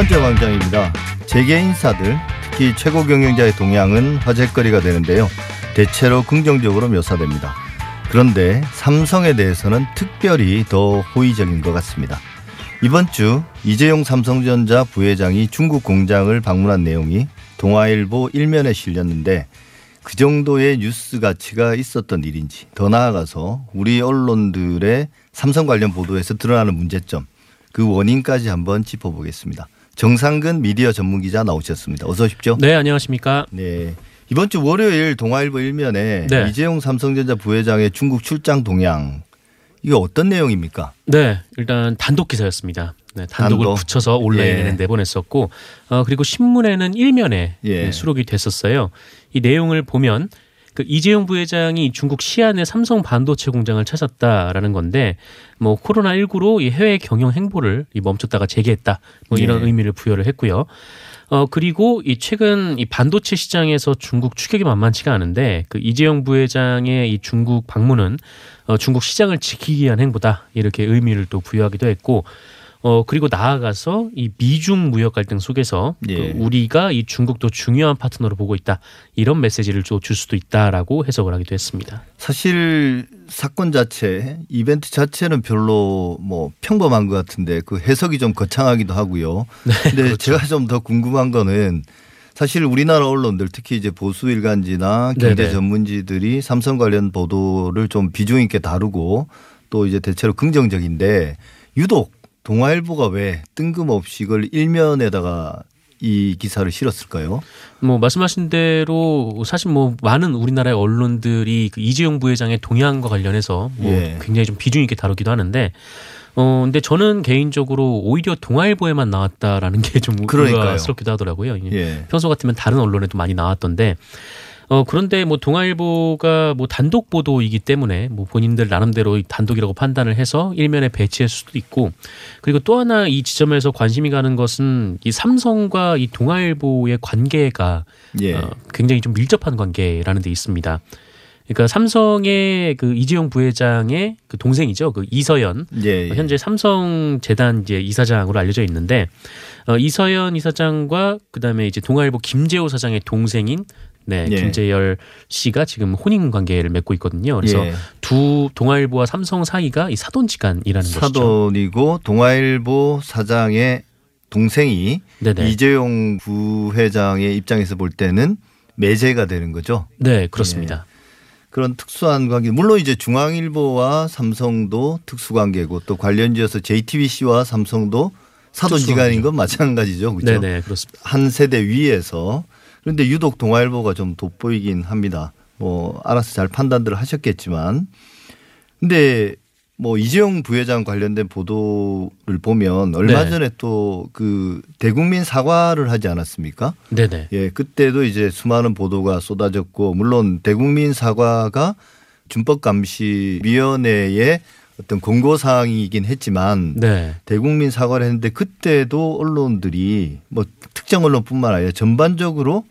번째 광장입니다. 재계 인사들, 특히 최고 경영자의 동향은 화제거리가 되는데요. 대체로 긍정적으로 묘사됩니다. 그런데 삼성에 대해서는 특별히 더 호의적인 것 같습니다. 이번 주 이재용 삼성전자 부회장이 중국 공장을 방문한 내용이 동아일보 일면에 실렸는데 그 정도의 뉴스 가치가 있었던 일인지 더 나아가서 우리 언론들의 삼성 관련 보도에서 드러나는 문제점 그 원인까지 한번 짚어보겠습니다. 정상근 미디어 전문 기자 나오셨습니다. 어서 오십시오. 네, 안녕하십니까? 네. 이번 주 월요일 동아일보 일면에 네. 이재용 삼성전자 부회장의 중국 출장 동향 이게 어떤 내용입니까? 네, 일단 단독 기사였습니다. 네, 단독을 단독. 붙여서 온라인에는 예. 내보냈었고, 어, 그리고 신문에는 일면에 예. 네, 수록이 됐었어요. 이 내용을 보면 그 이재용 부회장이 중국 시안의 삼성 반도체 공장을 찾았다라는 건데, 뭐 코로나 19로 이 해외 경영 행보를 이 멈췄다가 재개했다, 뭐 이런 예. 의미를 부여를 했고요. 어 그리고 이 최근 이 반도체 시장에서 중국 추격이 만만치가 않은데 그 이재용 부회장의 이 중국 방문은 어 중국 시장을 지키기 위한 행보다 이렇게 의미를 또 부여하기도 했고 어 그리고 나아가서 이 미중 무역 갈등 속에서 예. 그 우리가 이 중국도 중요한 파트너로 보고 있다 이런 메시지를 좀줄 수도 있다라고 해석을 하기도 했습니다. 사실 사건 자체 이벤트 자체는 별로 뭐 평범한 것 같은데 그 해석이 좀 거창하기도 하고요. 근데 그렇죠. 제가 좀 더 궁금한 거는 사실 우리나라 언론들 특히 이제 보수 일간지나 경제 네네. 전문지들이 삼성 관련 보도를 좀 비중 있게 다루고 또 이제 대체로 긍정적인데 유독 동아일보가 왜 뜬금없이 이걸 일면에다가 이 기사를 실었을까요? 뭐 말씀하신 대로 사실 뭐 많은 우리나라의 언론들이 그 이재용 부회장의 동향과 관련해서 뭐 예. 굉장히 좀 비중 있게 다루기도 하는데 어 근데 저는 개인적으로 오히려 동아일보에만 나왔다라는 게 좀. 의아스럽기도 하더라고요. 예. 예. 평소 같으면 다른 언론에도 많이 나왔던데 어 그런데 뭐 동아일보가 뭐 단독 보도이기 때문에 뭐 본인들 나름대로 이 단독이라고 판단을 해서 일면에 배치할 수도 있고 그리고 또 하나 이 지점에서 관심이 가는 것은 이 삼성과 이 동아일보의 관계가 예. 어, 굉장히 좀 밀접한 관계라는 데 있습니다. 그러니까 삼성의 그 이재용 부회장의 그 동생이죠. 그 이서연 예. 예. 어, 현재 삼성 재단 이제 이사장으로 알려져 있는데 어, 이서연 이사장과 그다음에 이제 동아일보 김재호 사장의 동생인 네, 예. 김재열 씨가 지금 혼인 관계를 맺고 있거든요. 그래서 예. 두 동아일보와 삼성 사이가 이 사돈지간이라는 것이죠. 사돈이고 동아일보 사장의 동생이 네네. 이재용 부회장의 입장에서 볼 때는 매제가 되는 거죠. 네, 그렇습니다. 그런 특수한 관계. 물론 이제 중앙일보와 삼성도 특수관계고 또 관련지어서 JTBC와 삼성도 사돈지간인 건 마찬가지죠. 그렇죠? 네네, 그렇습니다. 한 세대 위에서 그런데 유독 동아일보가 좀 돋보이긴 합니다. 뭐 알아서 잘 판단들을 하셨겠지만 근데 뭐 이재용 부회장 관련된 보도를 보면 얼마 네. 전에 또 그 대국민 사과를 하지 않았습니까? 네네. 예, 그때도 이제 수많은 보도가 쏟아졌고 물론 대국민 사과가 준법감시위원회의 어떤 권고 사항이긴 했지만 네. 대국민 사과를 했는데 그때도 언론들이 뭐 특정 언론뿐만 아니라 전반적으로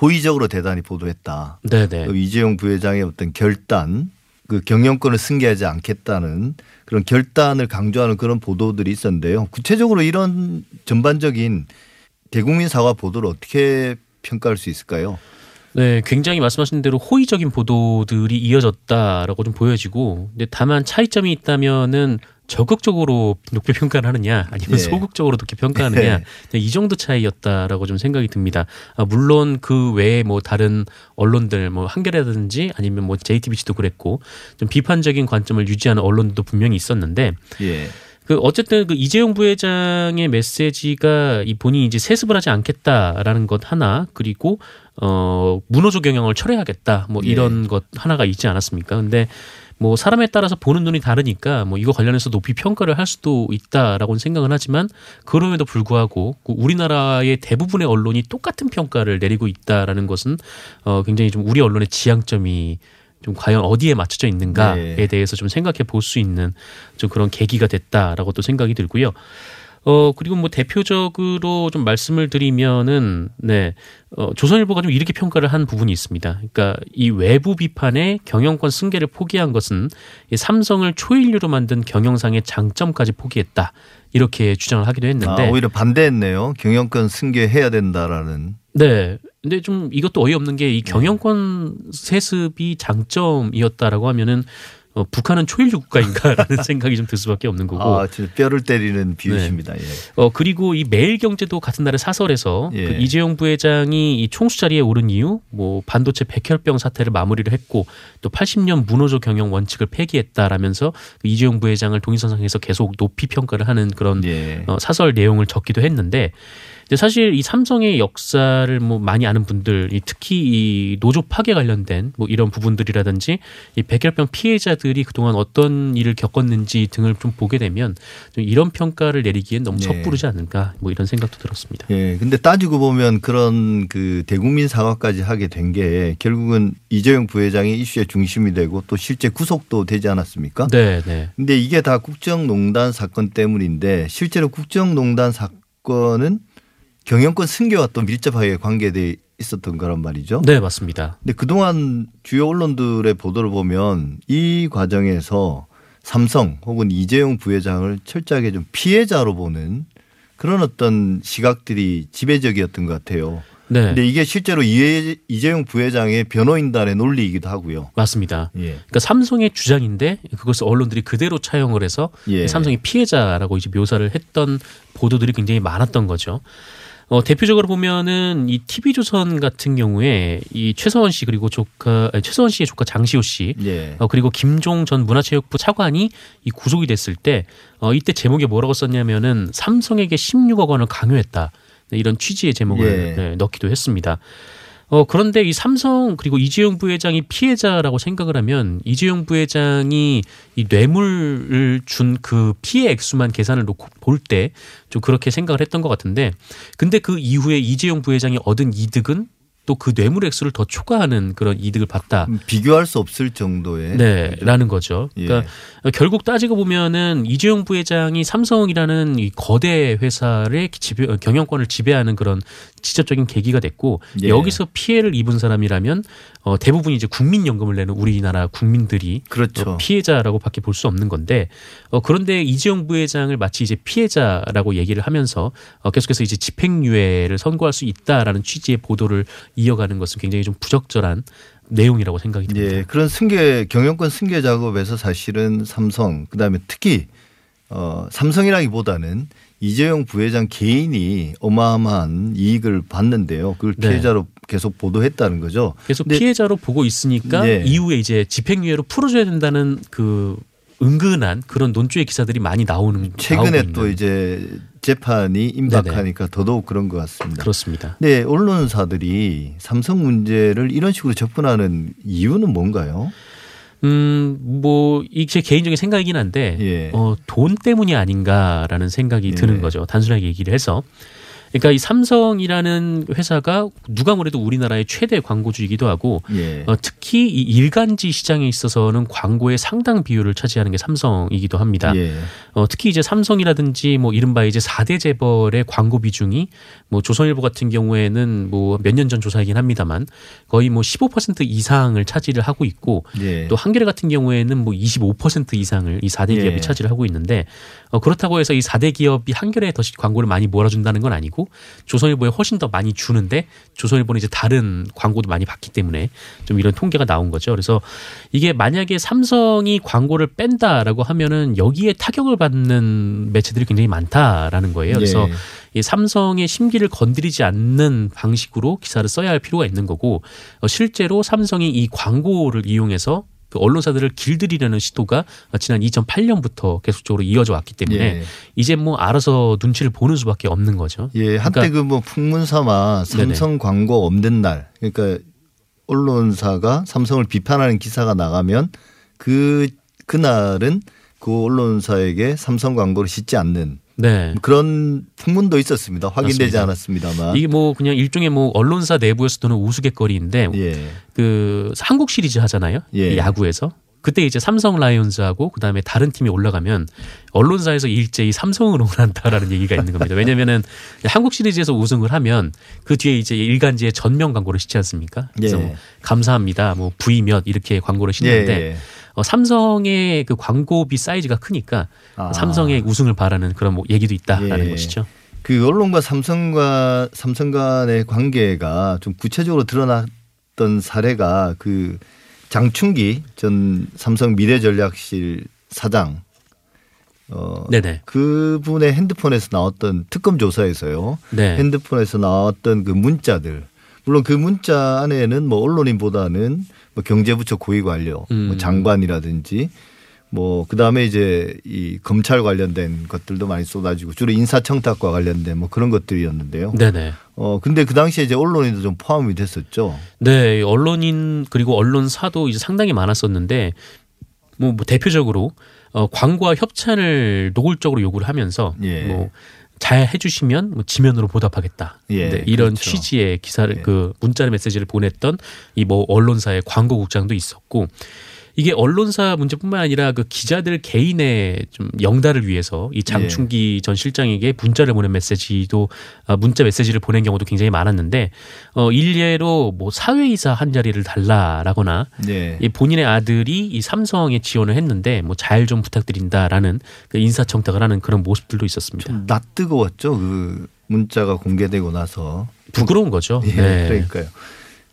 호의적으로 대단히 보도했다. 네네. 또 이재용 부회장의 어떤 결단, 그 경영권을 승계하지 않겠다는 그런 결단을 강조하는 그런 보도들이 있었는데요. 구체적으로 이런 전반적인 대국민 사과 보도를 어떻게 평가할 수 있을까요? 네, 굉장히 말씀하신 대로 호의적인 보도들이 이어졌다라고 좀 보여지고, 근데 다만 차이점이 있다면은 적극적으로 높게 평가를 하느냐, 아니면 예. 소극적으로 높게 평가하느냐, 예. 네, 이 정도 차이였다라고 좀 생각이 듭니다. 아, 물론 그 외에 뭐 다른 언론들, 뭐 한겨레라든지 아니면 뭐 JTBC도 그랬고, 좀 비판적인 관점을 유지하는 언론들도 분명히 있었는데, 예. 그 어쨌든 그 이재용 부회장의 메시지가 이 본인이 이제 세습을 하지 않겠다라는 것 하나 그리고 어 문호조 경영을 철회하겠다 뭐 예. 이런 것 하나가 있지 않았습니까? 근데 뭐 사람에 따라서 보는 눈이 다르니까 뭐 이거 관련해서 높이 평가를 할 수도 있다라고는 생각은 하지만 그럼에도 불구하고 그 우리나라의 대부분의 언론이 똑같은 평가를 내리고 있다라는 것은 어 굉장히 좀 우리 언론의 지향점이 좀 과연 어디에 맞춰져 있는가에 네. 대해서 좀 생각해 볼 수 있는 좀 그런 계기가 됐다라고 또 생각이 들고요. 어 그리고 뭐 대표적으로 좀 말씀을 드리면은 네. 어 조선일보가 좀 이렇게 평가를 한 부분이 있습니다. 그러니까 이 외부 비판에 경영권 승계를 포기한 것은 이 삼성을 초일류로 만든 경영상의 장점까지 포기했다. 이렇게 주장을 하기도 했는데 아, 오히려 반대했네요. 경영권 승계해야 된다라는. 네. 근데 좀 이것도 어이없는 게 네. 이 경영권 세습이 장점이었다라고 하면은 어, 북한은 초일류 국가인가라는 생각이 좀 들 수밖에 없는 거고. 아, 뼈를 때리는 비유십니다. 예. 어 그리고 이 매일경제도 같은 날에 사설에서 예. 그 이재용 부회장이 이 총수 자리에 오른 이유, 뭐 반도체 백혈병 사태를 마무리를 했고 또 80년 문호조 경영 원칙을 폐기했다라면서 그 이재용 부회장을 동일선상에서 계속 높이 평가를 하는 그런 예. 어, 사설 내용을 적기도 했는데 사실 이 삼성의 역사를 뭐 많이 아는 분들, 이 특히 이 노조 파괴 관련된 뭐 이런 부분들이라든지 이 백혈병 피해자들 이 그동안 어떤 일을 겪었는지 등을 좀 보게 되면 좀 이런 평가를 내리기엔 너무 네. 섣부르지 않을까 뭐 이런 생각도 들었습니다. 예. 근데 따지고 보면 그런 그 대국민 사과까지 하게 된 게 결국은 이재용 부회장이 이슈의 중심이 되고 또 실제 구속도 되지 않았습니까? 네, 네. 근데 이게 다 국정농단 사건 때문인데 실제로 국정농단 사건은 경영권 승계와 또 밀접하게 관계돼 있었던 거란 말이죠. 네, 맞습니다. 근데 그동안 주요 언론들의 보도를 보면 이 과정에서 삼성 혹은 이재용 부회장을 철저하게 좀 피해자로 보는 그런 어떤 시각들이 지배적이었던 것 같아요. 네. 근데 이게 실제로 이해- 이재용 부회장의 변호인단의 논리이기도 하고요. 맞습니다. 예. 그러니까 삼성의 주장인데 그것을 언론들이 그대로 차용을 해서 예. 삼성이 피해자라고 이제 묘사를 했던 보도들이 굉장히 많았던 거죠. 어, 대표적으로 보면은 이 TV조선 같은 경우에 이 최서원 씨 그리고 조카 아니, 최서원 씨의 조카 장시호 씨 예. 어, 그리고 김종 전 문화체육부 차관이 이 구속이 됐을 때 어, 이때 제목에 뭐라고 썼냐면은 삼성에게 16억 원을 강요했다. 네, 이런 취지의 제목을 예. 네, 넣기도 했습니다. 어, 그런데 이 삼성 그리고 이재용 부회장이 피해자라고 생각을 하면 이재용 부회장이 이 뇌물을 준 그 피해 액수만 계산을 놓고 볼 때 좀 그렇게 생각을 했던 것 같은데 근데 그 이후에 이재용 부회장이 얻은 이득은 또 그 뇌물 액수를 더 초과하는 그런 이득을 봤다. 음, 비교할 수 없을 정도의 네, 라는 거죠. 예. 그러니까 결국 따지고 보면은 이재용 부회장이 삼성이라는 이 거대 회사의 지배, 경영권을 지배하는 그런 직접적인 계기가 됐고 예. 여기서 피해를 입은 사람이라면 어, 대부분 이제 국민연금을 내는 우리나라 국민들이 그렇죠. 어, 피해자라고밖에 볼 수 없는 건데 어, 그런데 이재용 부회장을 마치 이제 피해자라고 얘기를 하면서 어, 계속해서 이제 집행유예를 선고할 수 있다라는 취지의 보도를 이어가는 것은 굉장히 좀 부적절한 내용이라고 생각이 듭니다. 예, 그런 승계 경영권 승계 작업에서 사실은 삼성 그다음에 특히 어 삼성이라기보다는 이재용 부회장 개인이 어마어마한 이익을 받는데요. 그걸 네. 피해자로 계속 보도했다는 거죠. 계속 피해자로 보고 있으니까 네. 이후에 이제 집행유예로 풀어줘야 된다는 그 은근한 그런 논조의 기사들이 많이 나오는 최근에 또. 이제 재판이 임박하니까 더더욱 그런 것 같습니다. 그렇습니다. 네, 언론사들이 삼성 문제를 이런 식으로 접근하는 이유는 뭔가요? 음, 뭐, 이게 제 개인적인 생각이긴 한데, 예. 어, 돈 때문이 아닌가라는 생각이 예. 드는 거죠. 단순하게 얘기를 해서. 그러니까 이 삼성이라는 회사가 누가 뭐래도 우리나라의 최대 광고주이기도 하고, 예. 어, 특히 이 일간지 시장에 있어서는 광고의 상당 비율을 차지하는 게 삼성이기도 합니다. 예. 어, 특히 이제 삼성이라든지 뭐 이른바 이제 4대 재벌의 광고 비중이 뭐 조선일보 같은 경우에는 뭐 몇 년 전 조사이긴 합니다만 거의 뭐 15% 이상을 차지를 하고 있고 예. 또 한겨레 같은 경우에는 뭐 25% 이상을 이 4대 기업이 예. 차지를 하고 있는데 어, 그렇다고 해서 이 4대 기업이 한겨레에 더 광고를 많이 몰아준다는 건 아니고 조선일보에 훨씬 더 많이 주는데 조선일보는 이제 다른 광고도 많이 받기 때문에 좀 이런 통계가 나온 거죠. 그래서 이게 만약에 삼성이 광고를 뺀다라고 하면은 여기에 타격을 받는 매체들이 굉장히 많다라는 거예요. 그래서 예. 이 삼성의 심기를 건드리지 않는 방식으로 기사를 써야 할 필요가 있는 거고 어, 실제로 삼성이 이 광고를 이용해서 그 언론사들을 길들이려는 시도가 지난 2008년부터 계속적으로 이어져 왔기 때문에 예. 이제 뭐 알아서 눈치를 보는 수밖에 없는 거죠. 예, 한때 그러니까- 그뭐 풍문삼아 삼성 광고 없는 날, 그러니까 언론사가 삼성을 비판하는 기사가 나가면 그 그날은 그 언론사에게 삼성 광고를 싣지 않는 네. 그런 풍문도 있었습니다. 확인되지 맞습니다. 않았습니다만. 이게 뭐 그냥 일종의 뭐 언론사 내부에서 도는 우스갯거리인데 예. 그 한국 시리즈 하잖아요. 예. 이 야구에서 그때 이제 삼성 라이온즈하고 그다음에 다른 팀이 올라가면 언론사에서 일제히 삼성을 응원한다라는 얘기가 있는 겁니다. 왜냐면은 한국 시리즈에서 우승을 하면 그 뒤에 이제 일간지에 전면 광고를 싣지 않습니까? 그래서 예. 뭐 감사합니다. 뭐 부이 몇 이렇게 광고를 싣는데 예, 예. 어, 삼성의 그 광고비 사이즈가 크니까 아. 삼성의 우승을 바라는 그런 뭐 얘기도 있다라는 예. 것이죠. 그 언론과 삼성과 삼성 간의 관계가 좀 구체적으로 드러났던 사례가 그 장충기 전 삼성 미래전략실 사장 어 네네. 그분의 핸드폰에서 나왔던 특검 조사에서요. 네. 핸드폰에서 나왔던 그 문자들 물론 그 문자 안에는 뭐 언론인보다는 뭐 경제부처 고위 관료, 음. 뭐 장관이라든지 뭐 그다음에 이제 이 검찰 관련된 것들도 많이 쏟아지고 주로 인사청탁과 관련된 뭐 그런 것들이었는데요. 네네. 어 근데 그 당시에 이제 언론인도 좀 포함이 됐었죠. 네, 언론인 그리고 언론사도 이제 상당히 많았었는데 뭐, 뭐 대표적으로 어, 광고와 협찬을 노골적으로 요구를 하면서 예. 뭐잘 해주시면 뭐 지면으로 보답하겠다. 예, 네, 이런 그렇죠. 취지의 기사를 예. 그 문자 메시지를 보냈던 이 뭐 언론사의 광고국장도 있었고 이게 언론사 문제뿐만 아니라 그 기자들 개인의 좀 영달을 위해서 이 장충기 예. 전 실장에게 문자를 보낸 메시지도 아, 문자 메시지를 보낸 경우도 굉장히 많았는데 어 일례로 뭐 사회이사 한 자리를 달라라거나 네. 이 본인의 아들이 이 삼성에 지원을 했는데 뭐 잘 좀 부탁드린다라는 그 인사청탁을 하는 그런 모습들도 있었습니다. 좀 낯뜨거웠죠. 그 문자가 공개되고 나서. 부끄러운 거죠. 예, 네. 그러니까요.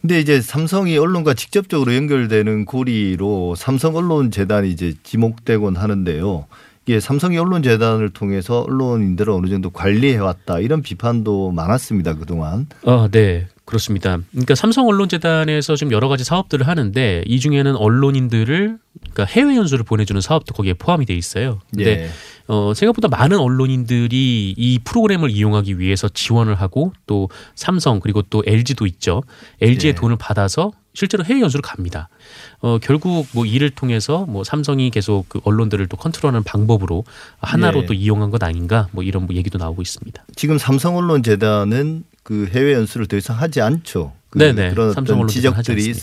근데 이제 삼성이 언론과 직접적으로 연결되는 고리로 삼성 언론 재단이 이제 지목되곤 하는데요. 이게 삼성이 언론 재단을 통해서 언론인들을 어느 정도 관리해 왔다 이런 비판도 많았습니다 그동안. 어, 네. 그렇습니다. 그러니까 삼성 언론재단에서 좀 여러 가지 사업들을 하는데 이 중에는 언론인들을 그러니까 해외 연수를 보내주는 사업도 거기에 포함이 돼 있어요. 근데 예. 어, 생각보다 많은 언론인들이 이 프로그램을 이용하기 위해서 지원을 하고 또 삼성 그리고 또 LG도 있죠. LG의 예. 돈을 받아서 실제로 해외 연수를 갑니다. 어, 결국 뭐 이를 통해서 뭐 삼성이 계속 그 언론들을 또 컨트롤하는 방법으로 하나로 예. 또 이용한 것 아닌가 뭐 이런 뭐 얘기도 나오고 있습니다. 지금 삼성 언론 재단은 그 해외 연수를 더 이상 하지 않죠. 그 네네. 그런 어떤 지적들이.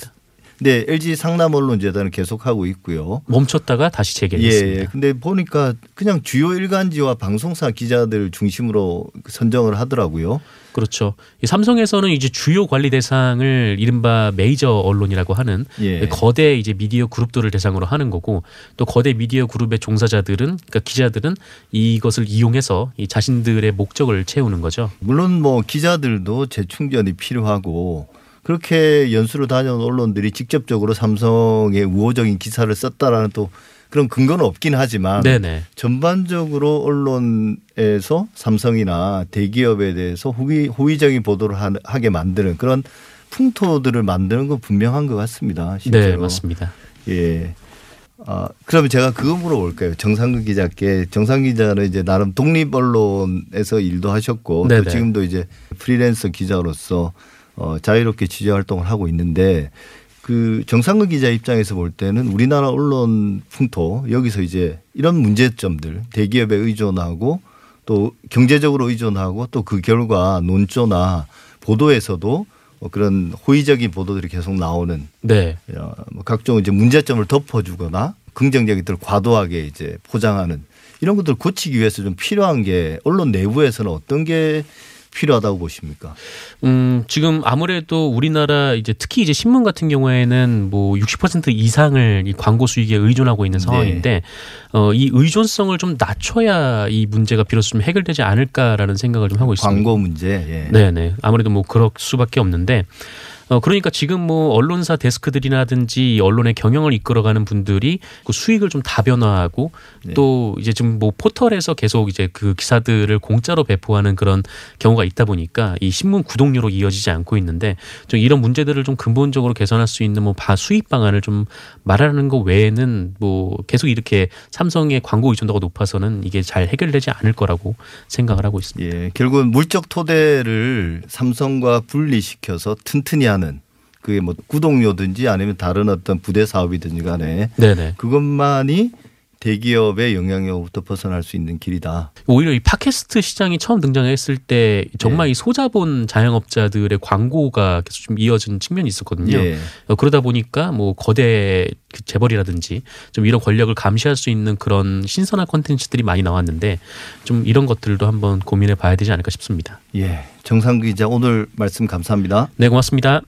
네, LG 상남 언론 재단은 계속하고 있고요. 멈췄다가 다시 예, 재개했습니다. 근데 보니까 그냥 주요 일간지와 방송사 기자들 중심으로 선정을 하더라고요. 그렇죠. 이 삼성에서는 이제 주요 관리 대상을 이른바 메이저 언론이라고 하는 예. 거대 이제 미디어 그룹들을 대상으로 하는 거고 또 거대 미디어 그룹의 종사자들은 그러니까 기자들은 이것을 이용해서 이 자신들의 목적을 채우는 거죠. 물론 뭐 기자들도 재충전이 필요하고 그렇게 연수로 다녀온 언론들이 직접적으로 삼성의 우호적인 기사를 썼다라는 또 그런 근거는 없긴 하지만 네네. 전반적으로 언론에서 삼성이나 대기업에 대해서 호의, 호의적인 보도를 하- 하게 만드는 그런 풍토들을 만드는 건 분명한 것 같습니다. 네, 실제로. 맞습니다. 예. 아, 그러면 제가 그거 물어볼까요? 정상근 기자께. 정상 기자는 이제 나름 독립 언론에서 일도 하셨고. 또 지금도 이제 프리랜서 기자로서 어, 자유롭게 취재 활동을 하고 있는데 그 정상근 기자 입장에서 볼 때는 우리나라 언론 풍토 여기서 이제 이런 문제점들 대기업에 의존하고 또 경제적으로 의존하고 또 그 결과 논조나 보도에서도 어, 그런 호의적인 보도들이 계속 나오는 네. 야, 뭐 각종 이제 문제점을 덮어주거나 긍정적인 것들을 과도하게 이제 포장하는 이런 것들을 고치기 위해서 좀 필요한 게 언론 내부에서는 어떤 게 필요하다고 보십니까? 음, 지금 아무래도 우리나라 이제 특히 이제 신문 같은 경우에는 뭐 60% 이상을 이 광고 수익에 의존하고 있는 상황인데 어, 이 의존성을 좀 낮춰야 이 문제가 비로소 좀 해결되지 않을까라는 생각을 좀 하고 있습니다. 광고 문제. 예. 네 네. 아무래도 뭐 그럴 수밖에 없는데 어 그러니까 지금 뭐 언론사 데스크들이라든지 언론의 경영을 이끌어가는 분들이 그 수익을 좀 다변화하고 네. 또 이제 좀뭐 포털에서 계속 이제 그 기사들을 공짜로 배포하는 그런 경우가 있다 보니까 이 신문 구독료로 이어지지 않고 있는데 좀 이런 문제들을 좀 근본적으로 개선할 수 있는 뭐바 수익 방안을 좀 말하는 것 외에는 뭐 계속 이렇게 삼성의 광고 의존도가 높아서는 이게 잘 해결되지 않을 거라고 생각을 하고 있습니다. 예. 결국은 물적 토대를 삼성과 분리시켜서 튼튼히 하는 그게 뭐 구독료든지 아니면 다른 어떤 부대 사업이든지 간에 네네. 그것만이 대기업의 영향력부터 벗어날 수 있는 길이다. 오히려 이 팟캐스트 시장이 처음 등장했을 때 정말 예. 이 소자본 자영업자들의 광고가 계속 좀 이어진 측면이 있었거든요. 예. 어, 그러다 보니까 뭐 거대 그 재벌이라든지 좀 이런 권력을 감시할 수 있는 그런 신선한 콘텐츠들이 많이 나왔는데 좀 이런 것들도 한번 고민해 봐야 되지 않을까 싶습니다. 예. 정상규 기자 오늘 말씀 감사합니다. 네, 고맙습니다.